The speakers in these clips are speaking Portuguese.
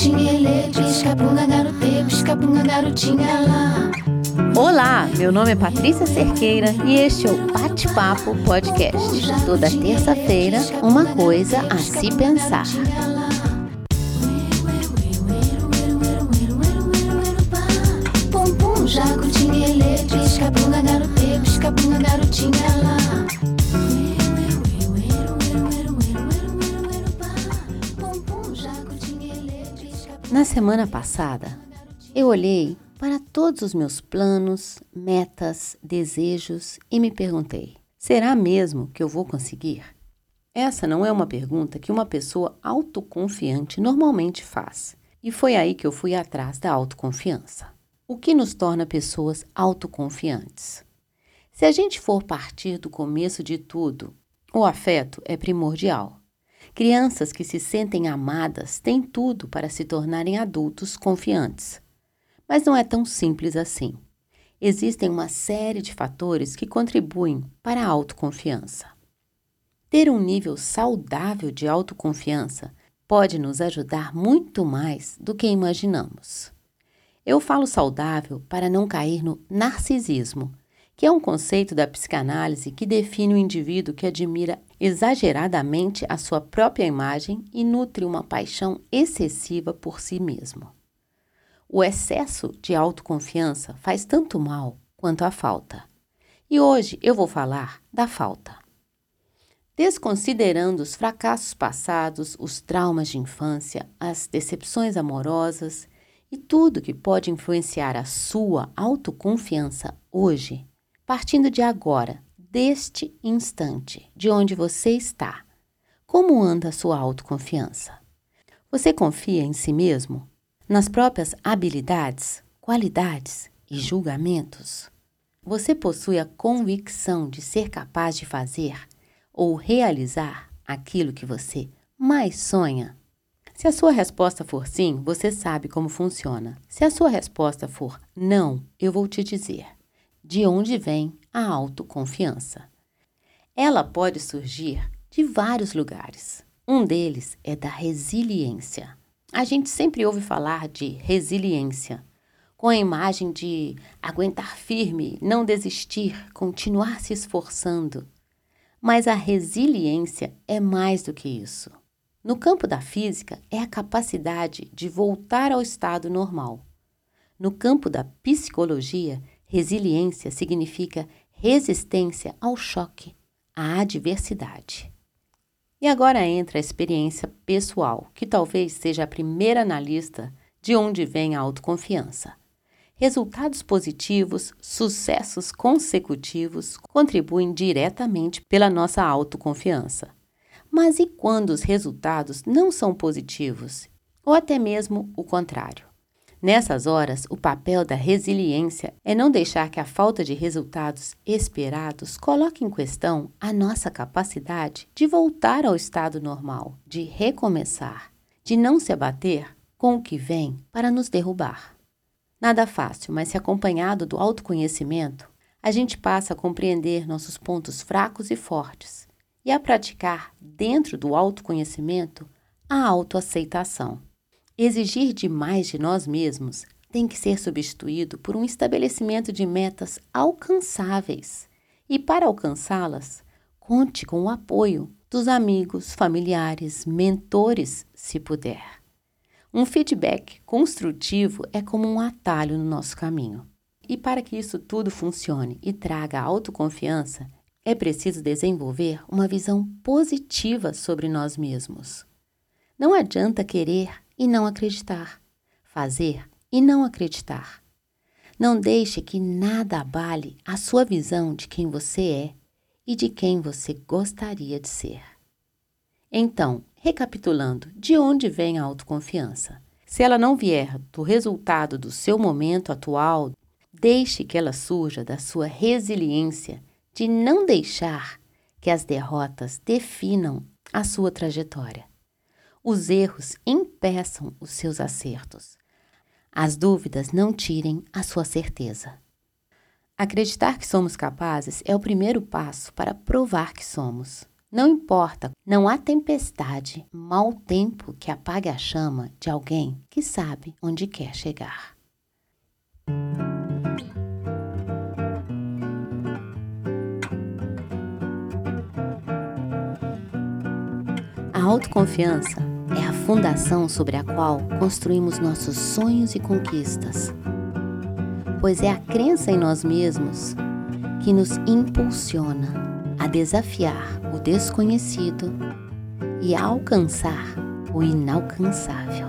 garotinha ele, pisca-bunga garote, pisca-bunga garotinha lá. Olá, meu nome é Patrícia Cerqueira e este é o Bate-Papo Podcast. Toda terça-feira, uma coisa a se pensar. Pum pum, jacutinha ele, pisca-bunga garote, pisca-bunga garotinha Na semana passada, eu olhei para todos os meus planos, metas, desejos e me perguntei: será mesmo que eu vou conseguir? Essa não é uma pergunta que uma pessoa autoconfiante normalmente faz. E foi aí que eu fui atrás da autoconfiança. O que nos torna pessoas autoconfiantes? Se a gente for partir do começo de tudo, o afeto é primordial. Crianças que se sentem amadas têm tudo para se tornarem adultos confiantes. Mas não é tão simples assim. Existem uma série de fatores que contribuem para a autoconfiança. Ter um nível saudável de autoconfiança pode nos ajudar muito mais do que imaginamos. Eu falo saudável para não cair no narcisismo, que é um conceito da psicanálise que define o indivíduo que admira exageradamente a sua própria imagem e nutre uma paixão excessiva por si mesmo. O excesso de autoconfiança faz tanto mal quanto a falta. E hoje eu vou falar da falta. Desconsiderando os fracassos passados, os traumas de infância, as decepções amorosas e tudo que pode influenciar a sua autoconfiança hoje, partindo de agora, deste instante, de onde você está, como anda a sua autoconfiança? Você confia em si mesmo? Nas próprias habilidades, qualidades e julgamentos? Você possui a convicção de ser capaz de fazer ou realizar aquilo que você mais sonha? Se a sua resposta for sim, você sabe como funciona. Se a sua resposta for não, eu vou te dizer de onde vem a autoconfiança. Ela pode surgir de vários lugares. Um deles é da resiliência. A gente sempre ouve falar de resiliência, com a imagem de aguentar firme, não desistir, continuar se esforçando. Mas a resiliência é mais do que isso. No campo da física, é a capacidade de voltar ao estado normal. No campo da psicologia, resiliência significa resistência ao choque, à adversidade. E agora entra a experiência pessoal, que talvez seja a primeira na lista de onde vem a autoconfiança. Resultados positivos, sucessos consecutivos contribuem diretamente pela nossa autoconfiança. Mas e quando os resultados não são positivos? Ou até mesmo o contrário? Nessas horas, o papel da resiliência é não deixar que a falta de resultados esperados coloque em questão a nossa capacidade de voltar ao estado normal, de recomeçar, de não se abater com o que vem para nos derrubar. Nada fácil, mas se acompanhado do autoconhecimento, a gente passa a compreender nossos pontos fracos e fortes e a praticar, dentro do autoconhecimento, a autoaceitação. Exigir demais de nós mesmos tem que ser substituído por um estabelecimento de metas alcançáveis. E para alcançá-las, conte com o apoio dos amigos, familiares, mentores, se puder. Um feedback construtivo é como um atalho no nosso caminho. E para que isso tudo funcione e traga autoconfiança, é preciso desenvolver uma visão positiva sobre nós mesmos. Não adianta querer e não acreditar, fazer e não acreditar. Não deixe que nada abale a sua visão de quem você é e de quem você gostaria de ser. Então, recapitulando, de onde vem a autoconfiança? Se ela não vier do resultado do seu momento atual, deixe que ela surja da sua resiliência de não deixar que as derrotas definam a sua trajetória. Os erros impeçam os seus acertos. As dúvidas não tirem a sua certeza. Acreditar que somos capazes é o primeiro passo para provar que somos. Não importa, não há tempestade, mau tempo que apague a chama de alguém que sabe onde quer chegar. A autoconfiança fundação sobre a qual construímos nossos sonhos e conquistas, pois é a crença em nós mesmos que nos impulsiona a desafiar o desconhecido e a alcançar o inalcançável.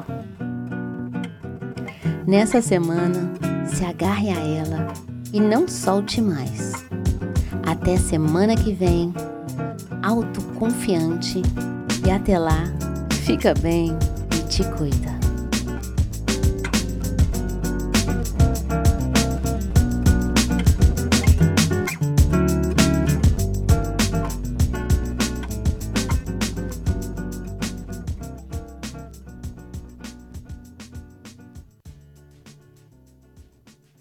Nessa semana, se agarre a ela e não solte mais. Até semana que vem, autoconfiante e até lá, fica bem e te cuida.